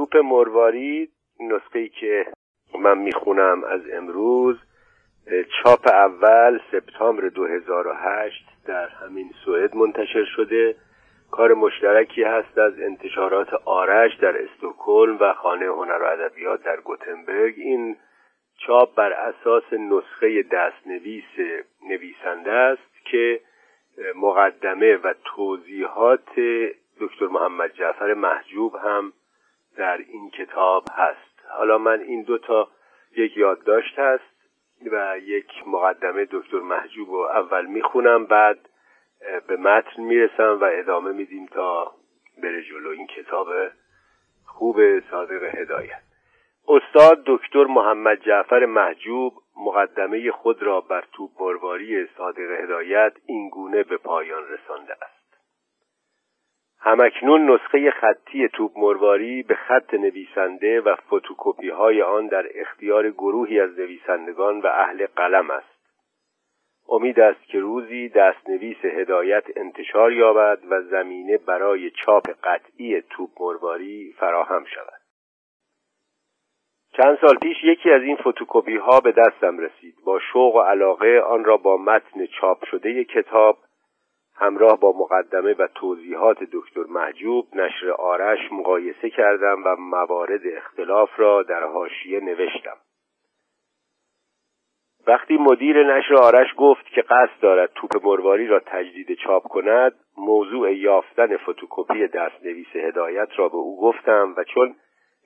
توپ مرواری نسخه که من می‌خونم از امروز چاپ اول سپتامبر 2008 در همین سوئد منتشر شده. کار مشترکی هست از انتشارات آرش در استکهلم و خانه هنر و ادبیات در گوتنبرگ. این چاپ بر اساس نسخه دستنویس نویسنده است که مقدمه و توضیحات دکتر محمد جعفر محجوب هم در این کتاب هست. حالا من این دو تا یک یادداشت هست و یک مقدمه دکتر محجوب رو اول می‌خونم بعد به متن می‌رسم و ادامه میدیم تا بره جلو این کتاب خوب صادق هدایت. استاد دکتر محمد جعفر محجوب مقدمه خود را بر توپ مرواری صادق هدایت اینگونه به پایان رسانده است. همکنون نسخه خطی توپ مرواری به خط نویسنده و فتوکپی های آن در اختیار گروهی از نویسندگان و اهل قلم است. امید است که روزی دستنویس هدایت انتشار یابد و زمینه برای چاپ قطعی توپ مرواری فراهم شود. چند سال پیش یکی از این فتوکپی ها به دستم رسید. با شوق و علاقه آن را با متن چاپ شده کتاب همراه با مقدمه و توضیحات دکتر محجوب نشر آرش مقایسه کردم و موارد اختلاف را در حاشیه نوشتم. وقتی مدیر نشر آرش گفت که قصد دارد توپ مرواری را تجدید چاپ کند موضوع یافتن فتوکپی دستنویس هدایت را به او گفتم و چون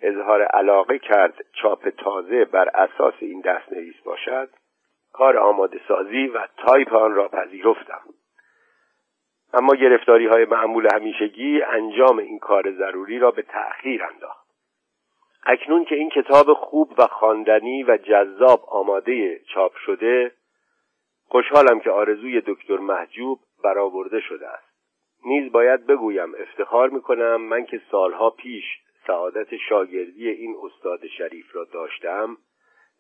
اظهار علاقه کرد چاپ تازه بر اساس این دستنویس باشد کار آماده سازی و تایپ آن را پذیرفتم. اما گرفتاری های معمول همیشگی انجام این کار ضروری را به تأخیر انداخت. اکنون که این کتاب خوب و خواندنی و جذاب آماده چاپ شده خوشحالم که آرزوی دکتر محجوب برآورده شده است. نیز باید بگویم افتخار می‌کنم من که سالها پیش سعادت شاگردی این استاد شریف را داشتم.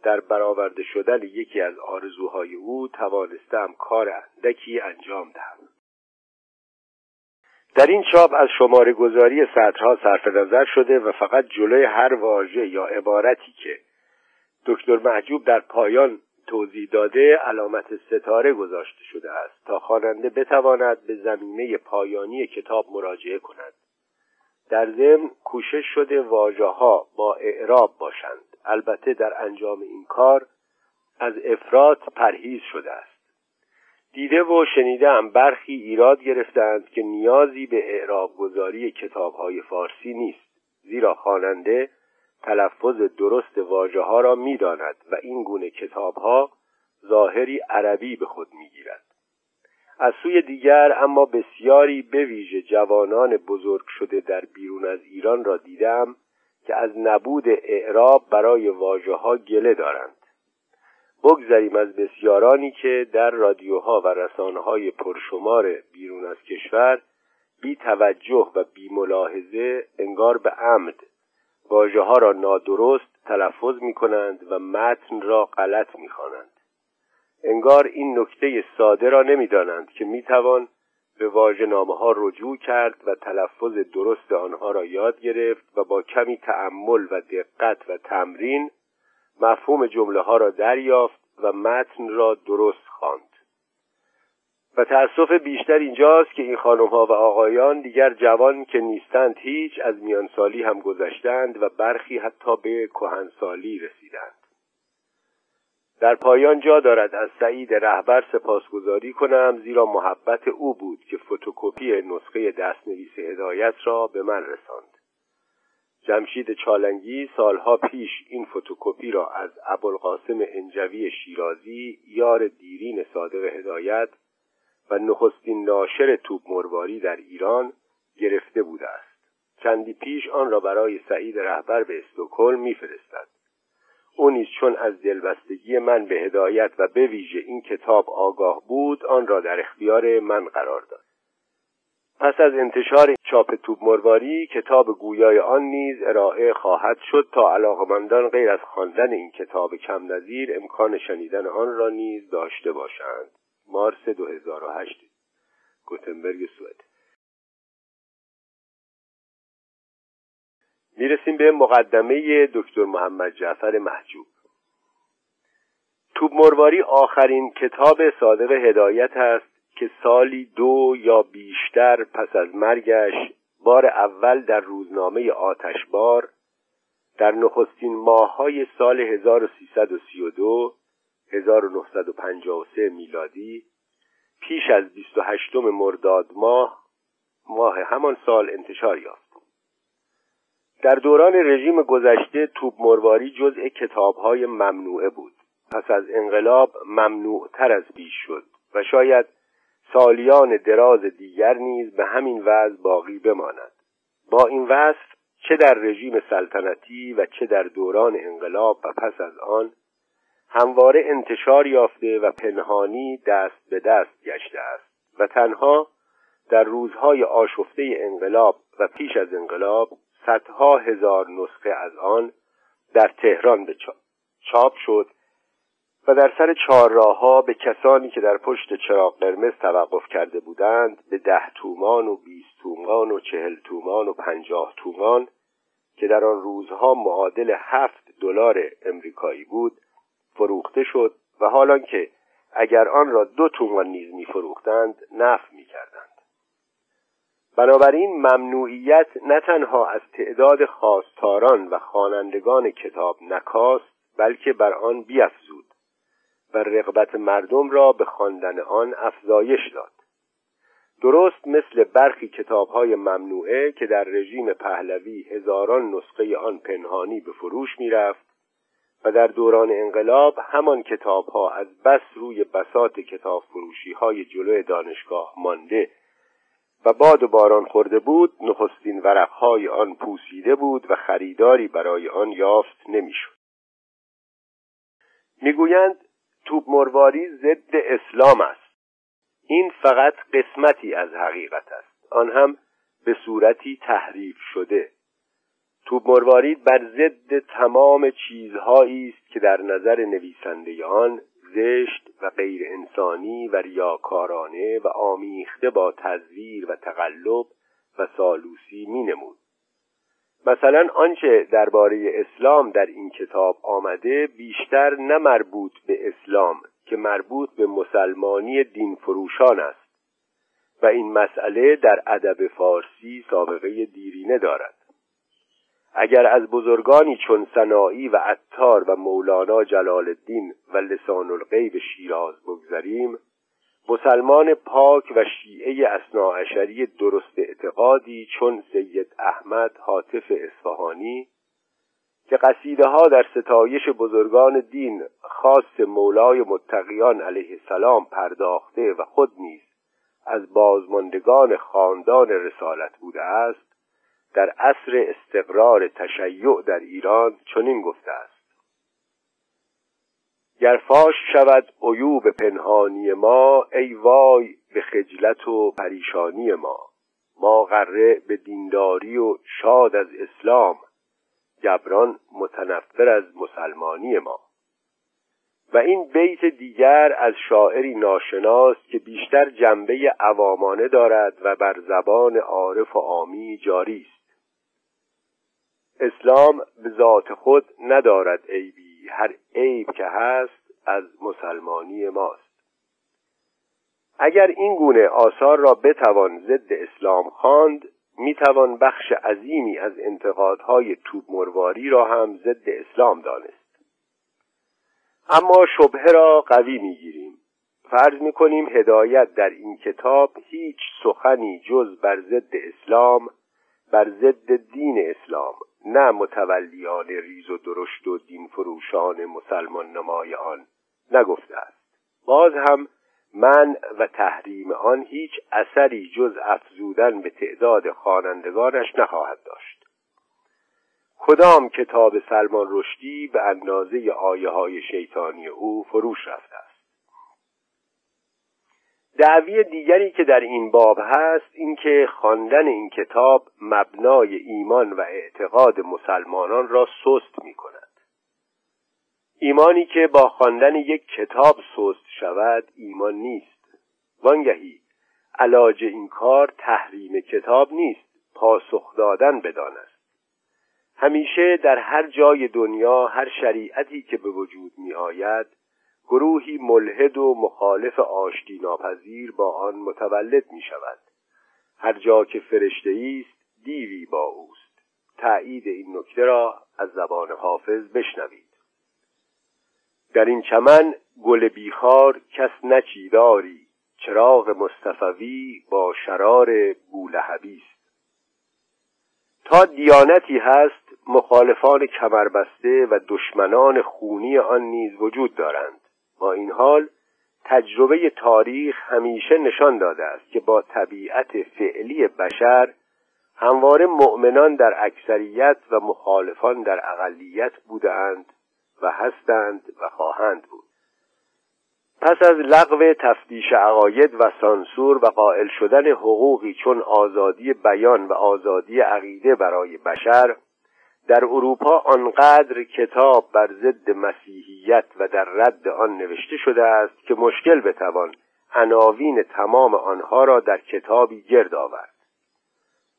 در برآورده شدن یکی از آرزوهای او توانستم کار اندکی انجام دهم. در این چاپ از شماره گذاری سطرها صرف نظر شده و فقط جلوی هر واژه یا عبارتی که دکتر محجوب در پایان توضیح داده علامت ستاره گذاشته شده است تا خواننده بتواند به زمینه پایانی کتاب مراجعه کند. در ضمن کوشش شده واژه ها با اعراب باشند. البته در انجام این کار از افراد پرهیز شده است. دیده و شنیدم برخی ایراد گرفتند که نیازی به اعراب گذاری کتابهای فارسی نیست زیرا خواننده تلفظ درست واژه ها را می‌داند و این گونه کتاب ها ظاهری عربی به خود می‌گیرد. از سوی دیگر اما بسیاری به ویژه جوانان بزرگ شده در بیرون از ایران را دیدم که از نبود اعراب برای واژه ها گله دارند. بگذریم از بسیارانی که در رادیوها و رسانه های پرشمار بیرون از کشور بی توجه و بی ملاحظه انگار به عمد واژه ها را نادرست تلفظ می کنند و متن را غلط می خوانند. انگار این نکته ساده را نمی‌دانند که می توان به واژه نامه ها رجوع کرد و تلفظ درست آنها را یاد گرفت و با کمی تأمل و دقت و تمرین مفهوم جمله ها را دریافت و متن را درست خواند. و تأسف بیشتر اینجاست که این خانم ها و آقایان دیگر جوان که نیستند هیچ از میانسالی هم گذشتند و برخی حتی به کهنسالی رسیدند. در پایان جا دارد از سعید رهبر سپاسگزاری کنم زیرا محبت او بود که فتوکپی نسخه دستنویس هدایت را به من رساند. جمشید چالنگی سالها پیش این فتوکپی را از ابوالقاسم انجوی شیرازی یار دیرین صادق هدایت و نخستین ناشر توپ مرواری در ایران گرفته بوده است. چندی پیش آن را برای سعید رهبر به استکهلم میفرستد. او نیز چون از دلبستگی من به هدایت و به ویژه این کتاب آگاه بود آن را در اختیار من قرار داد. پس از انتشار چاپ توب مرواری کتاب گویای آن نیز ارائه خواهد شد تا علاقمندان غیر از خواندن این کتاب کم نظیر امکان شنیدن آن را نیز داشته باشند. مارس 2008 گوتنبرگ سوئد. می‌رسیم به مقدمه دکتر محمد جعفر محجوب. توب مرواری آخرین کتاب صادق هدایت است که سالی دو یا بیشتر پس از مرگش بار اول در روزنامه آتشبار در نخستین ماههای سال 1332 1953 میلادی پیش از 28 مرداد ماه ماه همان سال انتشار یافت. در دوران رژیم گذشته توپ مرواری جزء کتابهای ممنوعه بود. پس از انقلاب ممنوعتر از پیش شد و شاید سالیان دراز دیگر نیز به همین وضع باقی بماند. با این وصف چه در رژیم سلطنتی و چه در دوران انقلاب و پس از آن همواره انتشار یافته و پنهانی دست به دست گشته است و تنها در روزهای آشفته انقلاب و پیش از انقلاب صدها هزار نسخه از آن در تهران به چاپ شد و در سر چهارراهها به کسانی که در پشت چراغ قرمز توقف کرده بودند به ده تومان و بیست تومان و چهل تومان و پنجاه تومان که در آن روزها معادل هفت دلار امریکایی بود فروخته شد و حالان که اگر آن را دو تومان نیز میفروختند نفع می‌کردند. بنابراین ممنوعیت نه تنها از تعداد خواستاران و خوانندگان کتاب نکاست بلکه بر آن بیافزود و رغبت مردم را به خواندن آن افزایش داد. درست مثل برخی کتابهای ممنوعه که در رژیم پهلوی هزاران نسخه آن پنهانی به فروش می‌رفت و در دوران انقلاب همان کتابها از بس روی بسات کتاب فروشی های جلوی دانشگاه مانده و باد و باران خورده بود نخستین ورقهای آن پوسیده بود و خریداری برای آن یافت نمی‌شد. می‌گویند توپ مرواری ضد اسلام است. این فقط قسمتی از حقیقت است. آن هم به صورتی تحریف شده. توپ مروارید بر ضد تمام چیزهایی است که در نظر نویسنده آن زشت و غیر انسانی و ریاکارانه و آمیخته با تزویر و تقلب و سالوسی می نمود. مثلا آنچه درباره اسلام در این کتاب آمده بیشتر نه مربوط به اسلام که مربوط به مسلمانی دین فروشان است و این مسئله در ادب فارسی سابقه دیرینه دارد. اگر از بزرگانی چون سنایی و عطار و مولانا جلال الدین و لسان الغیب شیراز بگذریم مسلمان پاک و شیعه اصناعشری درست اعتقادی چون سید احمد حاطف اصفهانی که قصیده ها در ستایش بزرگان دین خاص مولای متقیان علیه السلام پرداخته و خود نیز از بازماندگان خاندان رسالت بوده است در عصر استقرار تشیع در ایران چنین گفته است. گر فاش شود عیوب پنهانی ما ای وای به خجلت و پریشانی ما. ما غره به دینداری و شاد از اسلام جبران متنفر از مسلمانی ما. و این بیت دیگر از شاعری ناشناس که بیشتر جنبه عوامانه دارد و بر زبان عارف و عامی جاری است. اسلام به ذات خود ندارد عیبی. هر عیب که هست از مسلمانی ماست. اگر این گونه آثار را بتوان ضد اسلام خواند می‌توان بخش عظیمی از انتقادهای توب مرواری را هم ضد اسلام دانست. اما شبهه را قوی می‌گیریم. فرض می‌کنیم هدایت در این کتاب هیچ سخنی جز بر ضد اسلام بر ضد دین اسلام نه متولیان ریز و درشت و دین فروشان مسلمان نمای آن نگفته است. باز هم من و تحریم آن هیچ اثری جز افزودن به تعداد خوانندگانش نخواهد داشت. کدام کتاب سلمان رشدی به اندازه آیه های شیطانی او فروش رفته است؟ دعوی دیگری که در این باب هست اینکه خواندن این کتاب مبنای ایمان و اعتقاد مسلمانان را سست می کند ایمانی که با خواندن یک کتاب سست شود ایمان نیست. وانگهی علاج این کار تحریم کتاب نیست پاسخ دادن بدان است. همیشه در هر جای دنیا هر شریعتی که به وجود می آید گروهی ملحد و مخالف آشتی ناپذیر با آن متولد می شود هر جا که فرشته است دیوی با اوست. تایید این نکته را از زبان حافظ بشنوید. در این چمن گل بیخار کس نچیداری چراغ مصطفوی با شرار بولهبی است. تا دیانتی هست مخالفان کمربسته و دشمنان خونی آن نیز وجود دارند. با این حال تجربه تاریخ همیشه نشان داده است که با طبیعت فعلی بشر همواره مؤمنان در اکثریت و مخالفان در اقلیت بودند و هستند و خواهند بود. پس از لغو تفتیش عقاید و سانسور و قائل شدن حقوقی چون آزادی بیان و آزادی عقیده برای بشر در اروپا آنقدر کتاب بر ضد مسیحیت و در رد آن نوشته شده است که مشکل بتوان عناوین تمام آنها را در کتابی گرد آورد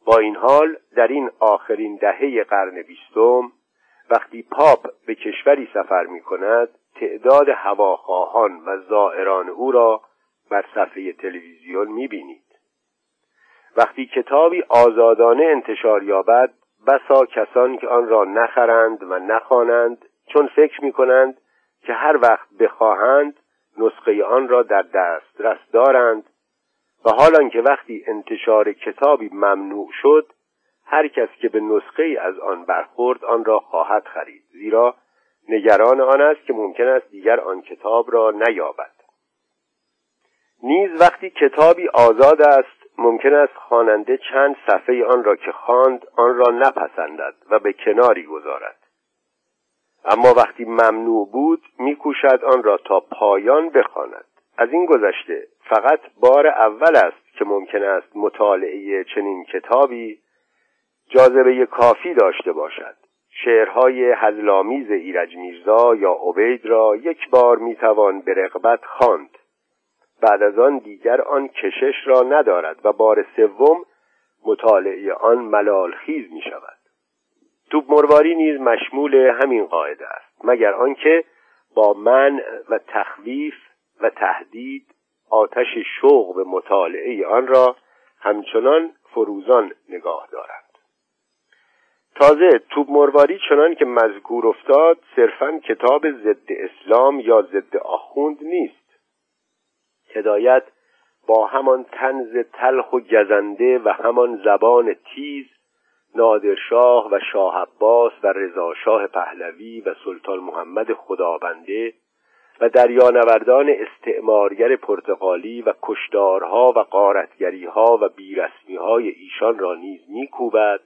با این حال در این آخرین دهه قرن بیستم وقتی پاپ به کشوری سفر می کند تعداد هواخواهان و زائران او را بر صفحه تلویزیون می بینید. وقتی کتابی آزادانه انتشار یابد بسا کسان که آن را نخرند و نخوانند چون فکر می کنند که هر وقت بخواهند نسخه آن را در دسترس دارند. و حالان که وقتی انتشار کتابی ممنوع شد هر کس که به نسخه از آن برخورد آن را خواهد خرید. زیرا نگران آن است که ممکن است دیگر آن کتاب را نیابد. نیز وقتی کتابی آزاد است ممکن است خواننده چند صفحه آن را که خواند آن را نپسندد و به کناری گذارد. اما وقتی ممنوع بود میکوشد آن را تا پایان بخواند. از این گذشته فقط بار اول است که ممکن است مطالعه چنین کتابی جاذبه کافی داشته باشد. شعرهای هزلامیز ایرج میرزا یا عبید را یک بار می‌توان به رغبت خواند. بعد از آن دیگر آن کشش را ندارد و بار سوم مطالعه آن ملال خیز می شود. توپ مرواری نیز مشمول همین قاعده است مگر آنکه با من و تخویف و تهدید آتش شوق به مطالعه آن را همچنان فروزان نگاه دارد تازه توب مرواری چنان که مذکور افتاد صرفا کتاب ضد اسلام یا ضد آخوند نیست. هدایت با همان تنز تلخ و گزنده و همان زبان تیز نادرشاه و شاه عباس و رضاشاه پهلوی و سلطان محمد خدابنده و دریانوردان استعمارگر پرتغالی و کشدارها و قارتگریها و بیرسمیهای ایشان را نیز میکوبد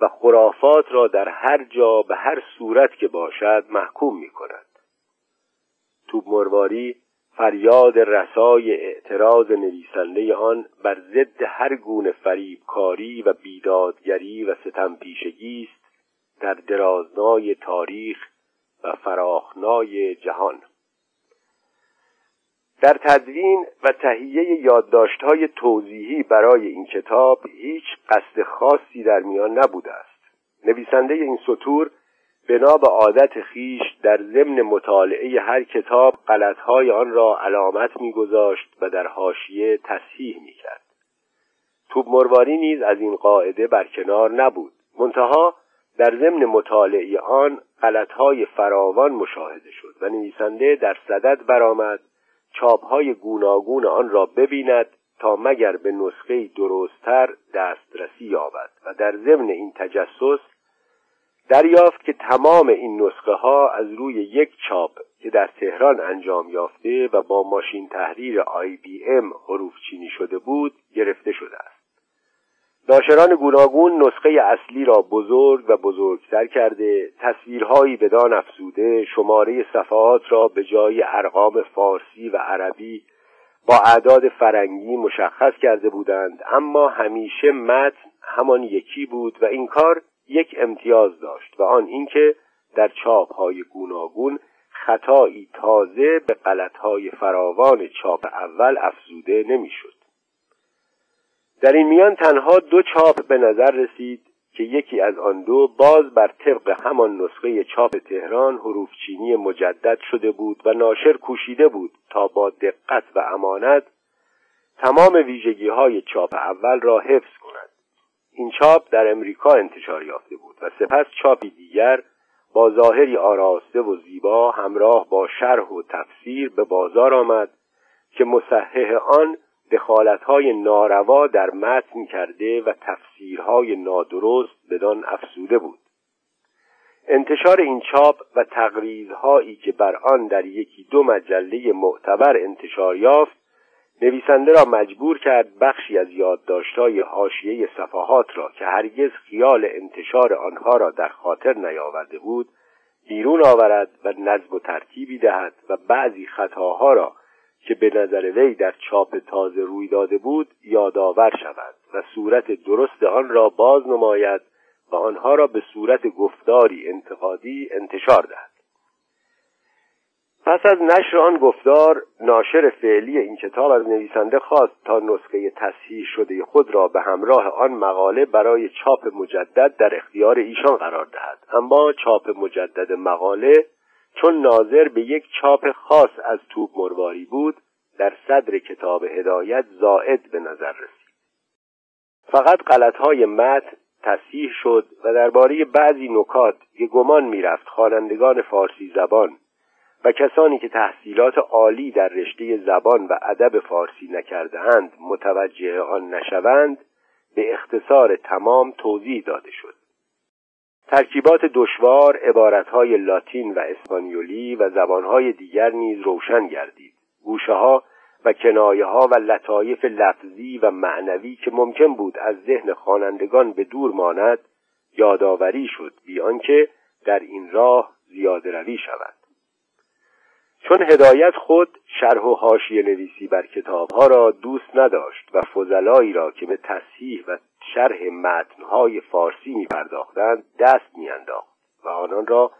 و خرافات را در هر جا به هر صورت که باشد محکوم می کند توب مرواری فریاد رسای اعتراض نویسنده آن بر ضد هر گونه فریبکاری و بیدادگری و ستمپیشگی است در درازنای تاریخ و فراخنای جهان. در تدوین و تهیه یادداشت‌های توضیحی برای این کتاب هیچ قصد خاصی در میان نبوده است. نویسنده این سطور بنا به عادت خیش در ضمن مطالعه هر کتاب غلطهای آن را علامت میگذاشت و در حاشیه تصحیح می‌کرد. توب مرواری نیز از این قاعده برکنار نبود. منتها در ضمن مطالعه آن غلطهای فراوان مشاهده شد و نویسنده در صدد برآمد چاپهای گوناگون آن را ببیند تا مگر به نسخه درستتر دسترسی یابد و در ضمن این تجسس دریافت که تمام این نسخه ها از روی یک چاپ که در تهران انجام یافته و با ماشین تحریر آی بی ام حروف چینی شده بود گرفته شده است. ناشران گوناگون نسخه اصلی را بزرگ و بزرگتر کرده تصویرهایی بدان افزوده شماره صفحات را به جای ارقام فارسی و عربی با اعداد فرنگی مشخص کرده بودند اما همیشه متن همان یکی بود و این کار یک امتیاز داشت و آن اینکه در چاپهای گوناگون خطایی تازه به غلطهای فراوان چاپ اول افزوده نمی‌شد. در این میان تنها دو چاپ به نظر رسید که یکی از آن دو باز بر طبق همان نسخه چاپ تهران حروف چینی مجدد شده بود و ناشر کوشیده بود تا با دقت و امانت تمام ویژگی های چاپ اول را حفظ کند این چاپ در امریکا انتشار یافته بود و سپس چاپی دیگر با ظاهری آراسته و زیبا همراه با شرح و تفسیر به بازار آمد که مصحح آن دخالتهای ناروا در متن کرده و تفسیرهای نادرست بدان افسوده بود. انتشار این چاپ و تقریزهایی که بر آن در یکی دو مجله معتبر انتشار یافت نویسنده را مجبور کرد بخشی از یادداشتهای حاشیه صفحات را که هرگز خیال انتشار آنها را در خاطر نیاورده بود بیرون آورد و نظم و ترتیبی دهد و بعضی خطاها را که به نظر وی در چاپ تازه روی داده بود یادآور شود و صورت درست آن را باز نماید و آنها را به صورت گفتاری انتقادی انتشار دهد. پس از نشر آن گفتار ناشر فعلی این کتاب از نویسنده خواست تا نسخه تصحیح شده خود را به همراه آن مقاله برای چاپ مجدد در اختیار ایشان قرار دهد. اما چاپ مجدد مقاله چون ناظر به یک چاپ خاص از توپ مرواری بود در صدر کتاب هدایت زائد به نظر رسید. فقط غلطهای متن تصحیح شد و درباره بعضی نکات که گمان می‌رفت خوانندگان فارسی زبان و کسانی که تحصیلات عالی در رشته زبان و ادب فارسی نکردهاند متوجه آن نشوند به اختصار تمام توضیح داده شد. ترکیبات دشوار عبارتهای لاتین و اسپانیولی و زبانهای دیگر نیز روشن گردید. گوشه ها و کنایه ها و لطایف لفظی و معنوی که ممکن بود از ذهن خوانندگان به دور ماند یادآوری شد بیان که در این راه زیاده روی شود. چون هدایت خود شرح و حاشیه نویسی بر کتابها را دوست نداشت و فضلایی را که به تصحیح و شرح متنهای فارسی می پرداختند دست می انداخت و آنان را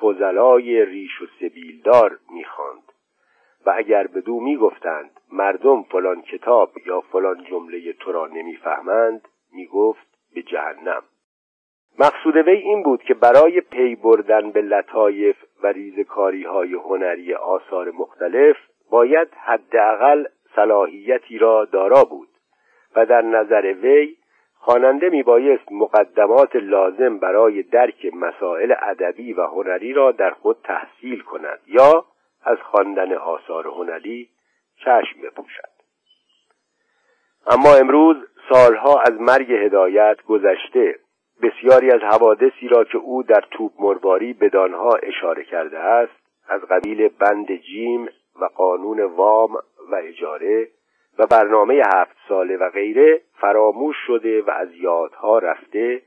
فضلای ریش و سبیلدار می خاند و اگر به دو گفتند مردم فلان کتاب یا فلان جمله تو را نمی‌فهمند می گفت به جهنم. مقصود وی این بود که برای پی بردن به لطایف و ریزکاری های هنری آثار مختلف باید حداقل صلاحیتی را دارا بود و در نظر وی خواننده میبایست مقدمات لازم برای درک مسائل ادبی و هنری را در خود تحصیل کند یا از خواندن آثار هنری چشم بپوشد. اما امروز سالها از مرگ هدایت گذشته. بسیاری از حوادثی را که او در توپ مرواری بدانها اشاره کرده است از قبیل بند جیم و قانون وام و اجاره و برنامه هفت ساله و غیره فراموش شده و از یادها رفته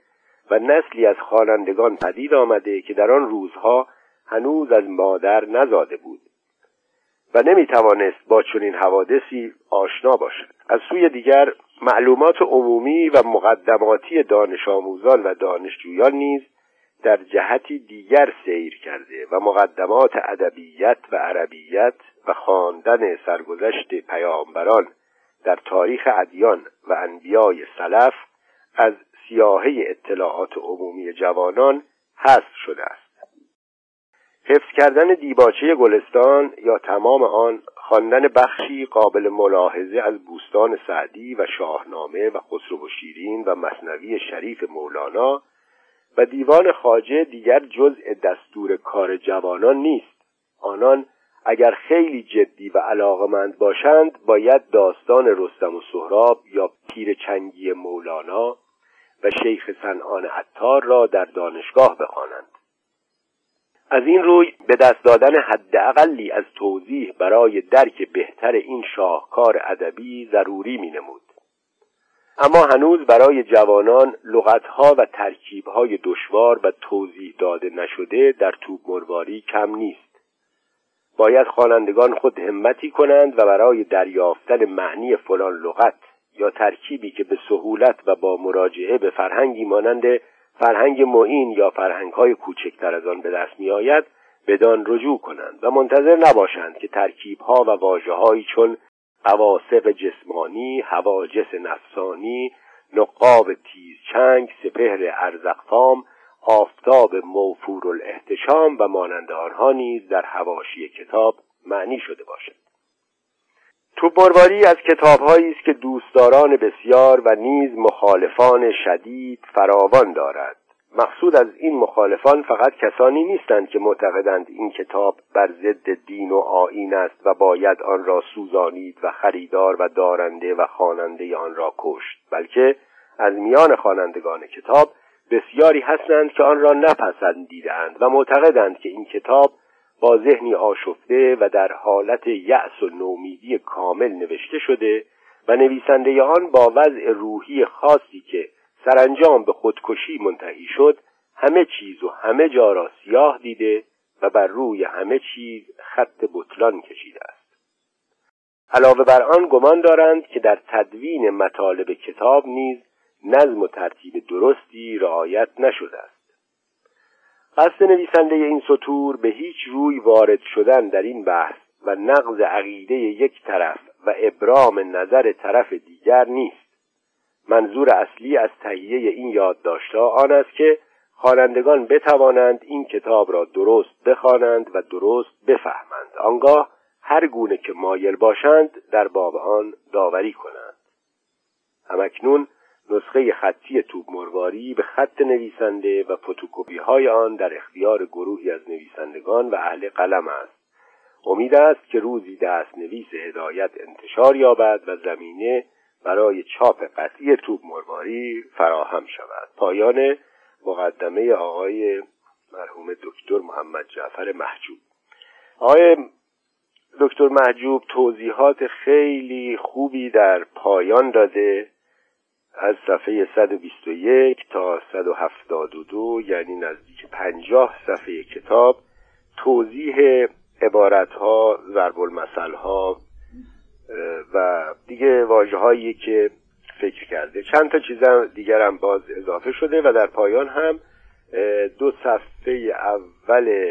و نسلی از خوانندگان پدید آمده که در آن روزها هنوز از مادر نزاده بود و نمی توانست با چنین حوادثی آشنا باشد. از سوی دیگر معلومات عمومی و مقدماتی دانش آموزان و دانشجویان نیز در جهتی دیگر سیر کرده و مقدمات ادبیت و عربیت و خواندن سرگذشت پیامبران در تاریخ ادیان و انبیای سلف از سیاهه اطلاعات عمومی جوانان حذف شده است. حفظ کردن دیباچه گلستان یا تمام آن خواندن بخشی قابل ملاحظه از بوستان سعدی و شاهنامه و خسرو و شیرین و مثنوی شریف مولانا و دیوان خاجه دیگر جزء دستور کار جوانان نیست. آنان اگر خیلی جدی و علاقمند باشند باید داستان رستم و سهراب یا پیر چنگی مولانا و شیخ سنان عطار را در دانشگاه بخوانند. از این روی به دست دادن حداقلی از توضیح برای درک بهتر این شاهکار ادبی ضروری می نمود. اما هنوز برای جوانان لغتها و ترکیبهای دشوار و توضیح داده نشده در توپ مرواری کم نیست باید خوانندگان خود همتی کنند و برای دریافتن معنی فلان لغت یا ترکیبی که به سهولت و با مراجعه به فرهنگی مانند فرهنگ معین یا فرهنگ های کوچکتر از آن به دست می آید بدان رجوع کنند و منتظر نباشند که ترکیب ها و واجه چون قواصف جسمانی، هواجس نفسانی، نقاب تیز چنگ سپهر ارزقفام آفتاب موفور الاحتشام و مانند آنها نیز در هواشی کتاب معنی شده باشد. تو مرواری از کتابهایی است که دوستداران بسیار و نیز مخالفان شدید فراوان دارد. مقصود از این مخالفان فقط کسانی نیستند که معتقدند این کتاب بر ضد دین و آیین است و باید آن را سوزانید و خریدار و دارنده و خواننده آن را کشت بلکه از میان خوانندگان کتاب بسیاری هستند که آن را نپسندیدند و معتقدند که این کتاب با ذهنی آشفته و در حالت یأس و نومیدی کامل نوشته شده و نویسنده آن با وضع روحی خاصی که سرانجام به خودکشی منتهی شد همه چیز و همه جا را سیاه دیده و بر روی همه چیز خط بطلان کشیده است. علاوه بر آن گمان دارند که در تدوین مطالب کتاب نیز نظم و ترتیب درستی رعایت نشده است. قصد نویسنده این سطور به هیچ روی وارد شدن در این بحث و نقض عقیده یک طرف و ابرام نظر طرف دیگر نیست. منظور اصلی از تهیه این یادداشتها آن است که خوانندگان بتوانند این کتاب را درست بخوانند و درست بفهمند. آنگاه هر گونه که مایل باشند در باب آن داوری کنند. همکنون نسخه خطی توب مرواری به خط نویسنده و فتوکپی های آن در اختیار گروهی از نویسندگان و اهل قلم است. امید است که روزی دست نویس هدایت انتشار یابد و زمینه برای چاپ قطعی توب مرواری فراهم شود. پایان مقدمه آقای مرحوم دکتر محمد جعفر محجوب. آقای دکتر محجوب توضیحات خیلی خوبی در پایان داده. از صفحه 121 تا 172 یعنی نزدیک 50 صفحه کتاب توضیح عبارت ها ضرب المثل ها و دیگه واجه هایی که فکر کرده. چند تا چیز دیگر هم باز اضافه شده و در پایان هم دو صفحه اول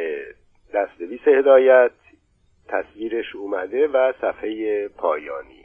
دستنویس هدایت تصویرش اومده و صفحه پایانی.